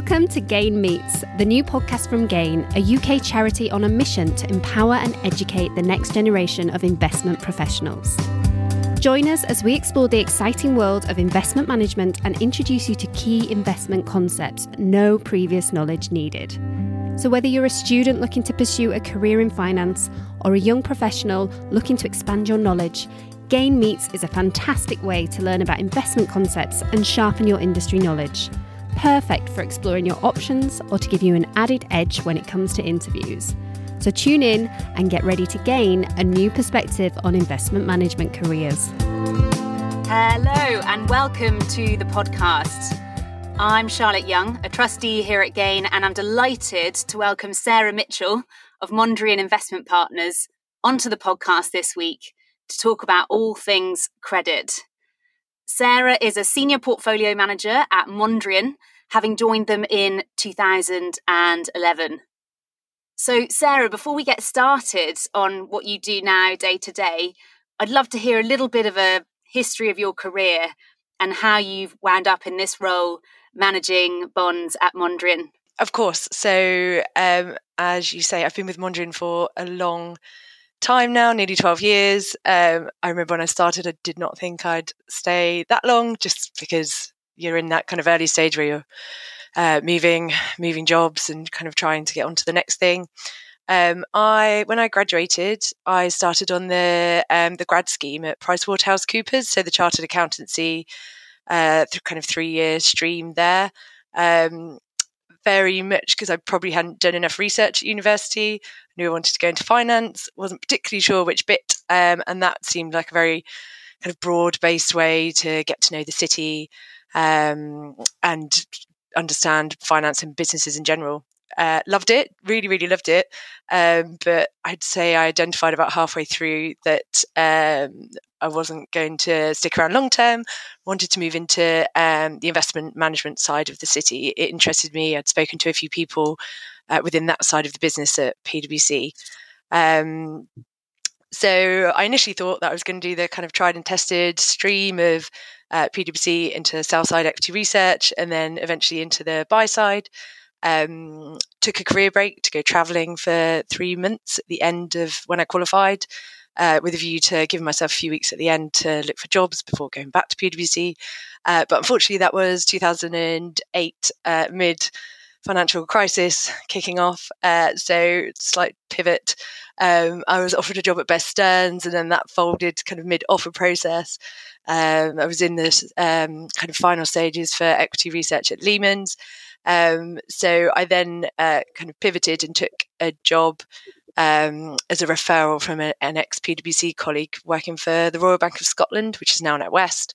Welcome to Gain Meets, the new podcast from Gain, a UK charity on a mission to empower and educate the next generation of investment professionals. Join us as we explore the exciting world of investment management and introduce you to key investment concepts, no previous knowledge needed. So, whether you're a student looking to pursue a career in finance or a young professional looking to expand your knowledge, Gain Meets is a fantastic way to learn about investment concepts and sharpen your industry knowledge perfect for exploring your options or to give you an added edge when it comes to interviews. So tune in and get ready to gain a new perspective on investment management careers. Hello, and welcome to the podcast. I'm Charlotte Yonge, a trustee here at Gain, and I'm delighted to welcome Sarah Mitchell of Mondrian Investment Partners onto the podcast this week to talk about all things credit. Sarah is a senior portfolio manager at Mondrian, having joined them in 2011. So, Sarah, before we get started on what you do now day to day, I'd love to hear a little bit of a history of your career and how you've wound up in this role managing bonds at Mondrian. Of course. So, um, as you say, I've been with Mondrian for a long time now, nearly 12 years. Um, I remember when I started, I did not think I'd stay that long just because you're in that kind of early stage where you're uh, moving, moving jobs and kind of trying to get on to the next thing. Um, I when I graduated, I started on the um, the grad scheme at PricewaterhouseCoopers, so the chartered accountancy, uh, kind of three year stream there. Um, very much because I probably hadn't done enough research at university. I knew I wanted to go into finance, wasn't particularly sure which bit, um, and that seemed like a very kind of broad based way to get to know the city um, and understand finance and businesses in general. Uh, loved it, really, really loved it. Um, but I'd say I identified about halfway through that um, I wasn't going to stick around long term. Wanted to move into um, the investment management side of the city. It interested me. I'd spoken to a few people uh, within that side of the business at PwC. Um, so I initially thought that I was going to do the kind of tried and tested stream of uh, PwC into sell side equity research and then eventually into the buy side. Um, took a career break to go traveling for three months at the end of when I qualified uh, with a view to giving myself a few weeks at the end to look for jobs before going back to PwC. Uh, but unfortunately, that was 2008, uh, mid financial crisis kicking off. Uh, so, slight pivot. Um, I was offered a job at Bear Stearns, and then that folded kind of mid offer process. Um, I was in the um, kind of final stages for equity research at Lehman's. Um, so I then uh, kind of pivoted and took a job um, as a referral from a, an ex PwC colleague working for the Royal Bank of Scotland, which is now NatWest,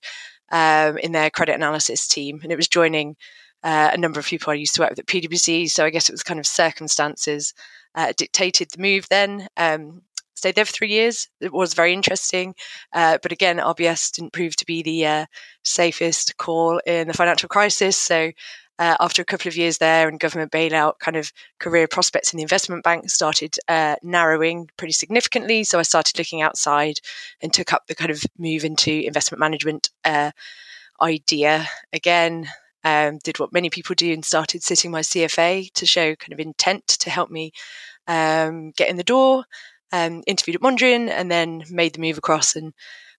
um, in their credit analysis team. And it was joining uh, a number of people I used to work with at PwC. So I guess it was kind of circumstances uh, dictated the move then. Um, stayed there for three years. It was very interesting. Uh, but again, RBS didn't prove to be the uh, safest call in the financial crisis. So uh, after a couple of years there and government bailout, kind of career prospects in the investment bank started uh, narrowing pretty significantly. So I started looking outside and took up the kind of move into investment management uh, idea again. Um, did what many people do and started sitting my CFA to show kind of intent to help me um, get in the door. Um, interviewed at Mondrian and then made the move across and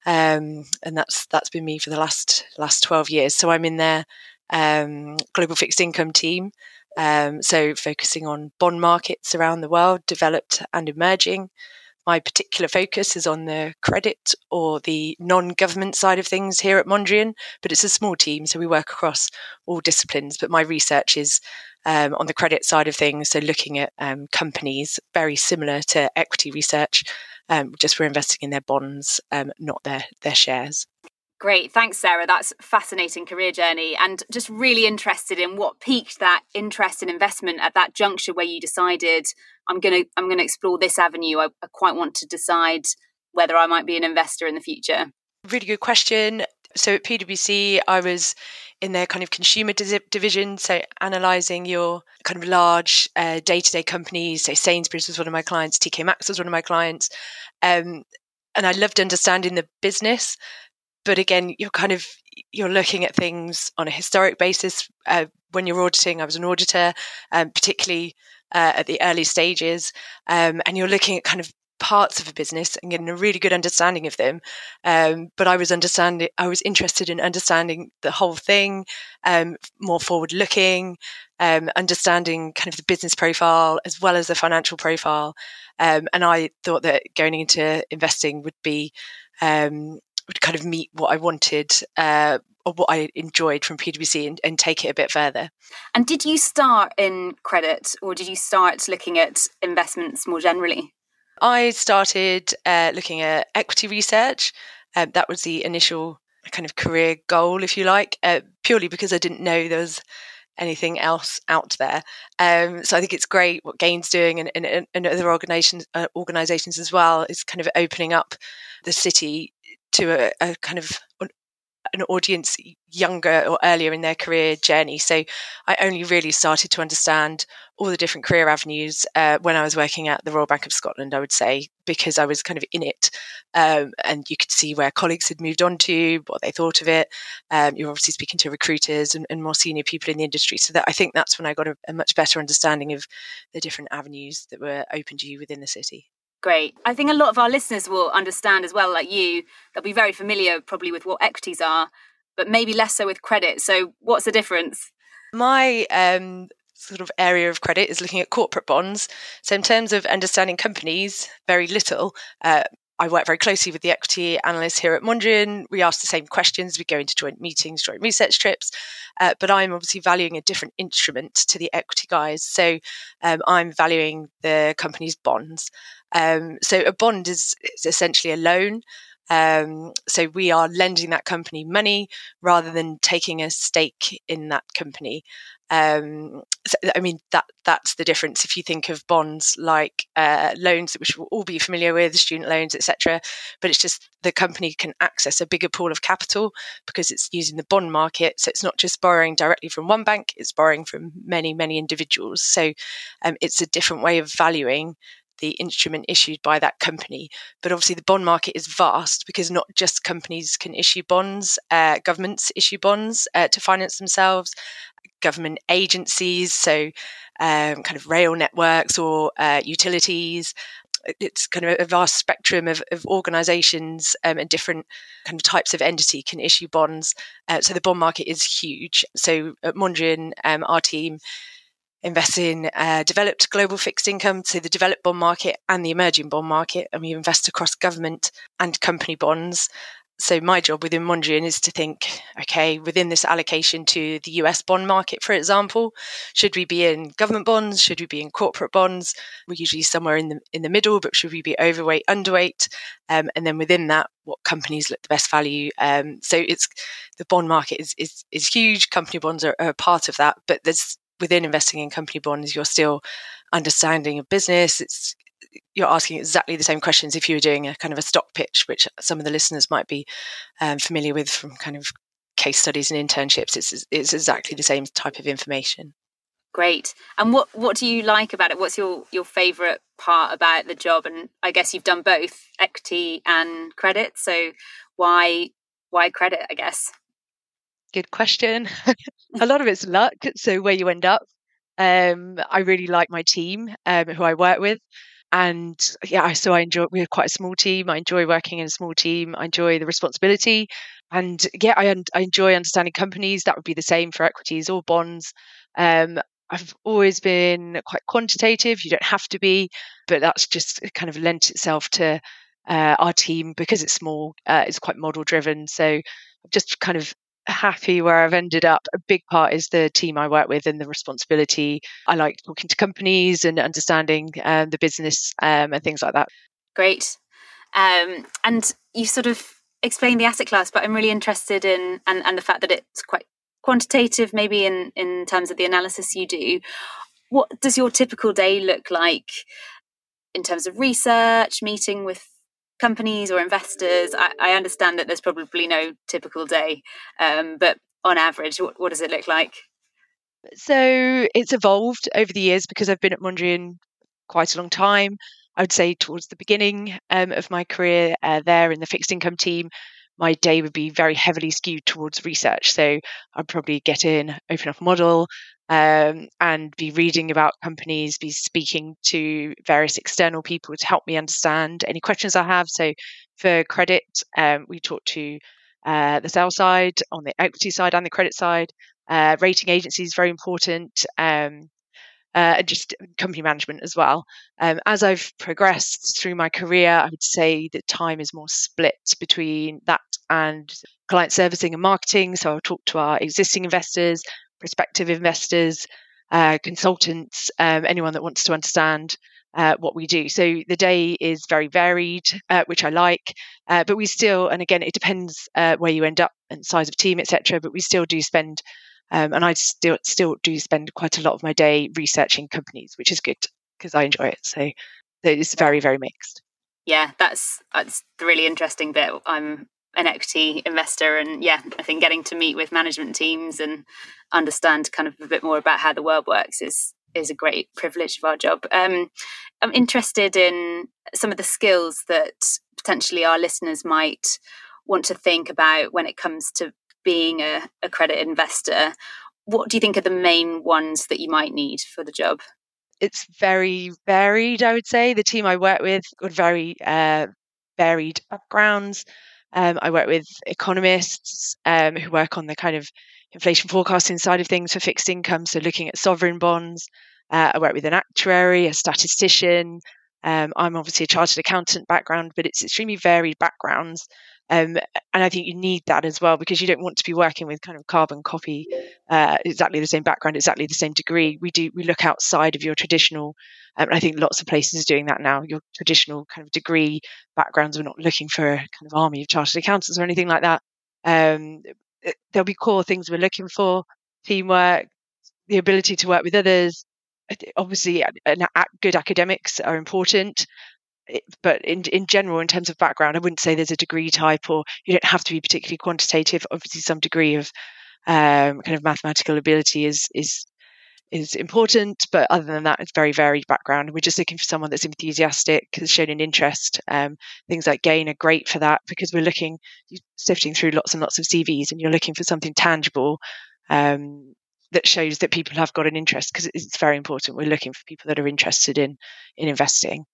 um, and that's that's been me for the last last twelve years. So I'm in there um, global fixed income team. Um, so focusing on bond markets around the world, developed and emerging. My particular focus is on the credit or the non-government side of things here at Mondrian, but it's a small team, so we work across all disciplines. But my research is um, on the credit side of things, so looking at um, companies very similar to equity research, um, just we're investing in their bonds, um, not their their shares. Great, thanks, Sarah. That's fascinating career journey, and just really interested in what piqued that interest in investment at that juncture where you decided I'm gonna I'm gonna explore this avenue. I, I quite want to decide whether I might be an investor in the future. Really good question. So at PwC, I was in their kind of consumer division, so analysing your kind of large day to day companies. So Sainsbury's was one of my clients, TK Maxx was one of my clients, um, and I loved understanding the business but again, you're kind of you're looking at things on a historic basis. Uh, when you're auditing, I was an auditor, um, particularly uh, at the early stages, um, and you're looking at kind of parts of a business and getting a really good understanding of them. Um, but I was understanding, I was interested in understanding the whole thing, um, more forward looking, um, understanding kind of the business profile as well as the financial profile. Um, and I thought that going into investing would be, um, would kind of meet what I wanted, uh, or what I enjoyed from PwC and, and take it a bit further. And did you start in credit or did you start looking at investments more generally? I started uh, looking at equity research. Uh, that was the initial kind of career goal, if you like, uh, purely because I didn't know there was anything else out there. Um, so I think it's great what Gain's doing and, and, and other organizations, uh, organizations as well is kind of opening up the city to a, a kind of an audience younger or earlier in their career journey. So I only really started to understand all the different career avenues uh, when I was working at the Royal Bank of Scotland, I would say, because I was kind of in it. Um, and you could see where colleagues had moved on to, what they thought of it. Um, you're obviously speaking to recruiters and, and, more senior people in the industry. So that I think that's when I got a, a much better understanding of the different avenues that were open to you within the city. Great. I think a lot of our listeners will understand as well, like you, they'll be very familiar probably with what equities are, but maybe less so with credit. So, what's the difference? My um, sort of area of credit is looking at corporate bonds. So, in terms of understanding companies, very little. Uh, I work very closely with the equity analysts here at Mondrian. We ask the same questions. We go into joint meetings, joint research trips. Uh, but I'm obviously valuing a different instrument to the equity guys. So um, I'm valuing the company's bonds. Um, so a bond is, is essentially a loan. Um, so we are lending that company money rather than taking a stake in that company. Um, so, I mean that that's the difference. If you think of bonds like uh, loans, which we'll all be familiar with, student loans, etc., but it's just the company can access a bigger pool of capital because it's using the bond market. So it's not just borrowing directly from one bank; it's borrowing from many, many individuals. So um, it's a different way of valuing the instrument issued by that company. But obviously, the bond market is vast because not just companies can issue bonds, uh, governments issue bonds uh, to finance themselves, government agencies, so um, kind of rail networks or uh, utilities. It's kind of a vast spectrum of, of organizations um, and different kind of types of entity can issue bonds. Uh, so the bond market is huge. So at Mondrian, um, our team invest in uh, developed global fixed income, so the developed bond market and the emerging bond market, and we invest across government and company bonds. So my job within Mondrian is to think, okay, within this allocation to the US bond market, for example, should we be in government bonds? Should we be in corporate bonds? We're usually somewhere in the in the middle, but should we be overweight, underweight? Um, and then within that, what companies look the best value? Um, so it's the bond market is is, is huge. Company bonds are, are a part of that, but there's within investing in company bonds, you're still understanding a business. It's you're asking exactly the same questions if you were doing a kind of a stock pitch, which some of the listeners might be um, familiar with from kind of case studies and internships. It's it's exactly the same type of information. Great. And what what do you like about it? What's your your favorite part about the job? And I guess you've done both equity and credit. So why why credit? I guess. Good question. a lot of it's luck. So where you end up. Um, I really like my team, um, who I work with, and yeah, so I enjoy. We're quite a small team. I enjoy working in a small team. I enjoy the responsibility, and yeah, I, I enjoy understanding companies. That would be the same for equities or bonds. Um, I've always been quite quantitative. You don't have to be, but that's just kind of lent itself to uh, our team because it's small. Uh, it's quite model driven. So just kind of happy where I've ended up. A big part is the team I work with and the responsibility. I like talking to companies and understanding um, the business um, and things like that. Great. Um, and you sort of explained the asset class, but I'm really interested in and, and the fact that it's quite quantitative, maybe in in terms of the analysis you do. What does your typical day look like in terms of research, meeting with companies or investors? I, I understand that there's probably no typical day, um, but on average, what, what does it look like? So it's evolved over the years because I've been at Mondrian quite a long time. I would say towards the beginning um, of my career uh, there in the fixed income team, my day would be very heavily skewed towards research. So I'd probably get in, open up a model, um, and be reading about companies, be speaking to various external people to help me understand any questions I have. So for credit, um, we talk to uh, the sell side, on the equity side, and the credit side. Uh, rating agencies very important. Um, uh, just company management as well. Um, as I've progressed through my career, I would say that time is more split between that and client servicing and marketing. So I'll talk to our existing investors, prospective investors, uh, consultants, um, anyone that wants to understand uh, what we do. So the day is very varied, uh, which I like. Uh, but we still, and again, it depends uh, where you end up and size of team, etc. But we still do spend um, and I still still do spend quite a lot of my day researching companies, which is good because I enjoy it. So, so it's very very mixed. Yeah, that's that's the really interesting bit. I'm an equity investor, and yeah, I think getting to meet with management teams and understand kind of a bit more about how the world works is is a great privilege of our job. Um, I'm interested in some of the skills that potentially our listeners might want to think about when it comes to being a, a credit investor, what do you think are the main ones that you might need for the job? It's very varied, I would say. The team I work with got very uh, varied backgrounds. Um, I work with economists um, who work on the kind of inflation forecasting side of things for fixed income, so looking at sovereign bonds. Uh, I work with an actuary, a statistician. Um, I'm obviously a chartered accountant background, but it's extremely varied backgrounds. Um, and I think you need that as well because you don't want to be working with kind of carbon copy, uh, exactly the same background, exactly the same degree. We do we look outside of your traditional, um, I think lots of places are doing that now. Your traditional kind of degree backgrounds. We're not looking for a kind of army of chartered accountants or anything like that. Um, there'll be core things we're looking for: teamwork, the ability to work with others. Obviously, good academics are important but in in general, in terms of background, I wouldn't say there's a degree type, or you don't have to be particularly quantitative. Obviously, some degree of um, kind of mathematical ability is is is important, but other than that, it's very varied background. We're just looking for someone that's enthusiastic, has shown an interest. Um, things like Gain are great for that because we're looking, sifting through lots and lots of CVs, and you're looking for something tangible um, that shows that people have got an interest because it's very important. We're looking for people that are interested in in investing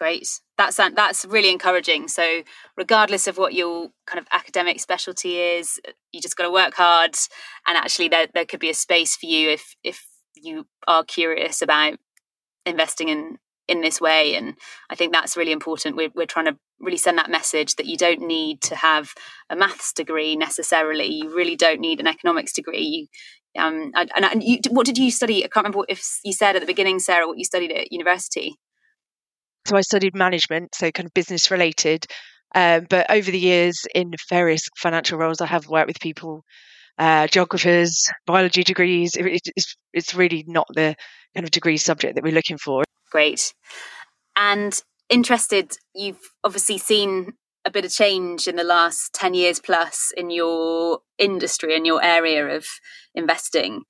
great. That's that's really encouraging. So regardless of what your kind of academic specialty is you just got to work hard and actually there, there could be a space for you if if you are curious about investing in in this way. And i think that's really important. We're, we're trying to really send that message that you don't need to have a maths degree necessarily. You really don't need an economics degree. You um and, and you, what did you study? I can't remember if you said at the beginning sarah what you studied at university so I studied management, so kind of business related. Um, but over the years, in various financial roles, I have worked with people, uh, geographers, biology degrees. It, it's, it's really not the kind of degree subject that we're looking for. Great. And interested, you've obviously seen a bit of change in the last 10 years plus in your industry and your area of investing.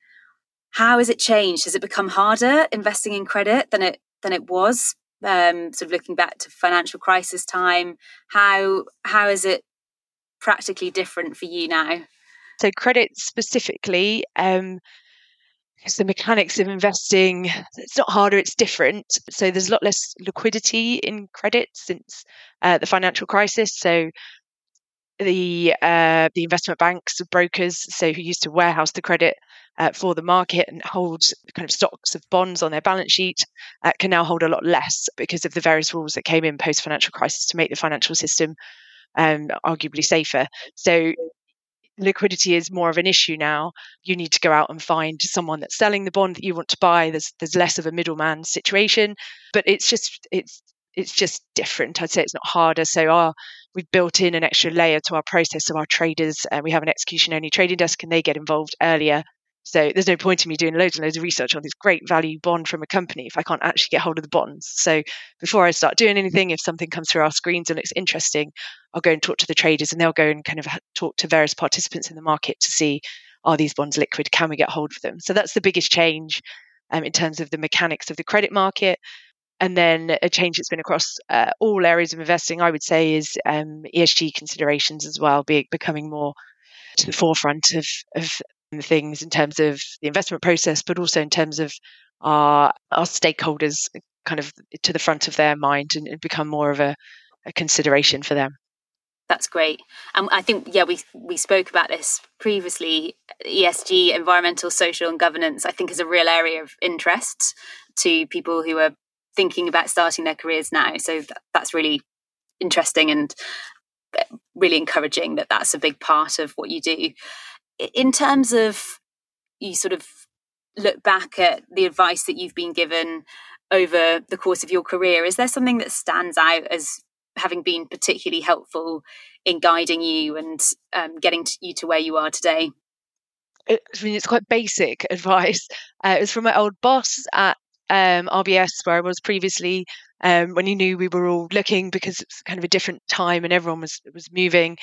How has it changed? Has it become harder investing in credit than it than it was um, sort of looking back to financial crisis time how how is it practically different for you now? So credit specifically um because the mechanics of investing it's not harder it's different. So there's a lot less liquidity in credit since uh, the financial crisis. So the uh, the investment banks brokers so who used to warehouse the credit uh, for the market and hold kind of stocks of bonds on their balance sheet uh, can now hold a lot less because of the various rules that came in post financial crisis to make the financial system um, arguably safer. So liquidity is more of an issue now. You need to go out and find someone that's selling the bond that you want to buy. There's there's less of a middleman situation, but it's just it's it's just different. I'd say it's not harder. So our we've built in an extra layer to our process. So our traders, uh, we have an execution only trading desk, and they get involved earlier so there's no point in me doing loads and loads of research on this great value bond from a company if I can't actually get hold of the bonds. So before I start doing anything, if something comes through our screens and looks interesting, I'll go and talk to the traders and they'll go and kind of talk to various participants in the market to see are these bonds liquid? Can we get hold of them? So that's the biggest change um, in terms of the mechanics of the credit market. and then a change that's been across uh, all areas of investing, I would say, is um, ESG considerations as well, be, becoming more to the forefront of, of things in terms of the investment process, but also in terms of our our stakeholders kind of to the front of their mind and, become more of a, a consideration for them. That's great. And um, I think, yeah, we we spoke about this previously. ESG, environmental, social, and governance, I think, is a real area of interest to people who are thinking about starting their careers now. So that's really interesting and uh, really encouraging that that's a big part of what you do. In terms of you sort of look back at the advice that you've been given over the course of your career, is there something that stands out as having been particularly helpful in guiding you and um, getting to you to where you are today? I mean, it's quite basic advice. Uh, it was from my old boss at um, RBS, where I was previously, um, when he knew we were all looking because it's kind of a different time and everyone was was moving,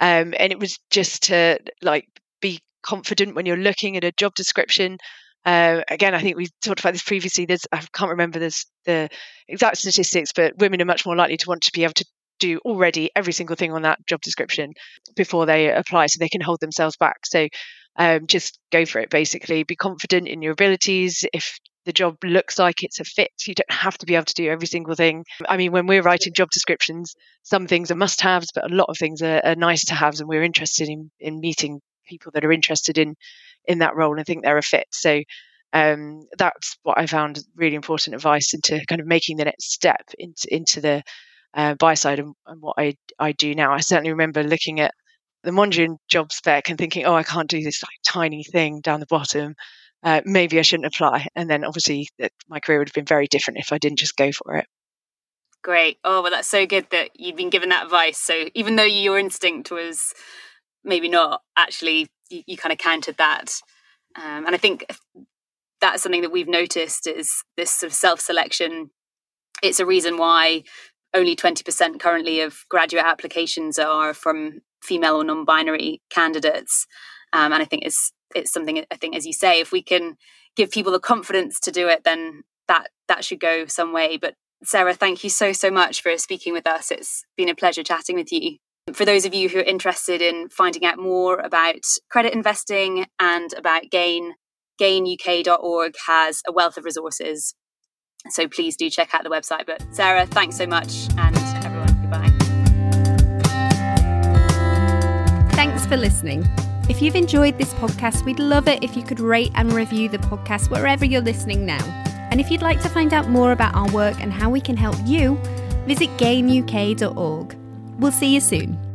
um, and it was just to like be confident when you're looking at a job description uh, again, I think we've talked about this previously. There's I can't remember this, the exact statistics, but women are much more likely to want to be able to do already every single thing on that job description before they apply, so they can hold themselves back. So um, just go for it. Basically, be confident in your abilities. If the job looks like it's a fit, you don't have to be able to do every single thing. I mean, when we're writing job descriptions, some things are must-haves, but a lot of things are, are nice to haves, and we're interested in in meeting people that are interested in in that role and think they're a fit. So um, that's what I found really important advice into kind of making the next step into into the uh, buy side and, and, what I I do now. I certainly remember looking at the Mondrian job spec and thinking, oh, I can't do this like tiny thing down the bottom. Uh, maybe I shouldn't apply. And then obviously that my career would have been very different if I didn't just go for it. Great. Oh, well, that's so good that you've been given that advice. So even though your instinct was maybe not, actually you, you kind of countered that. Um, and I think that's something that we've noticed is this sort of self-selection. It's a reason why only 20% currently of graduate applications are from female or non-binary candidates. Um, and I think it's it's something I think, as you say, if we can give people the confidence to do it, then that that should go some way. But Sarah, thank you so so much for speaking with us. It's been a pleasure chatting with you. For those of you who are interested in finding out more about credit investing and about Gain, gainuk.org has a wealth of resources. So please do check out the website. But Sarah, thanks so much. And everyone, goodbye. Thanks for listening. If you've enjoyed this podcast, we'd love it if you could rate and review the podcast wherever you're listening now. And if you'd like to find out more about our work and how we can help you, visit gainuk.org. We'll see you soon.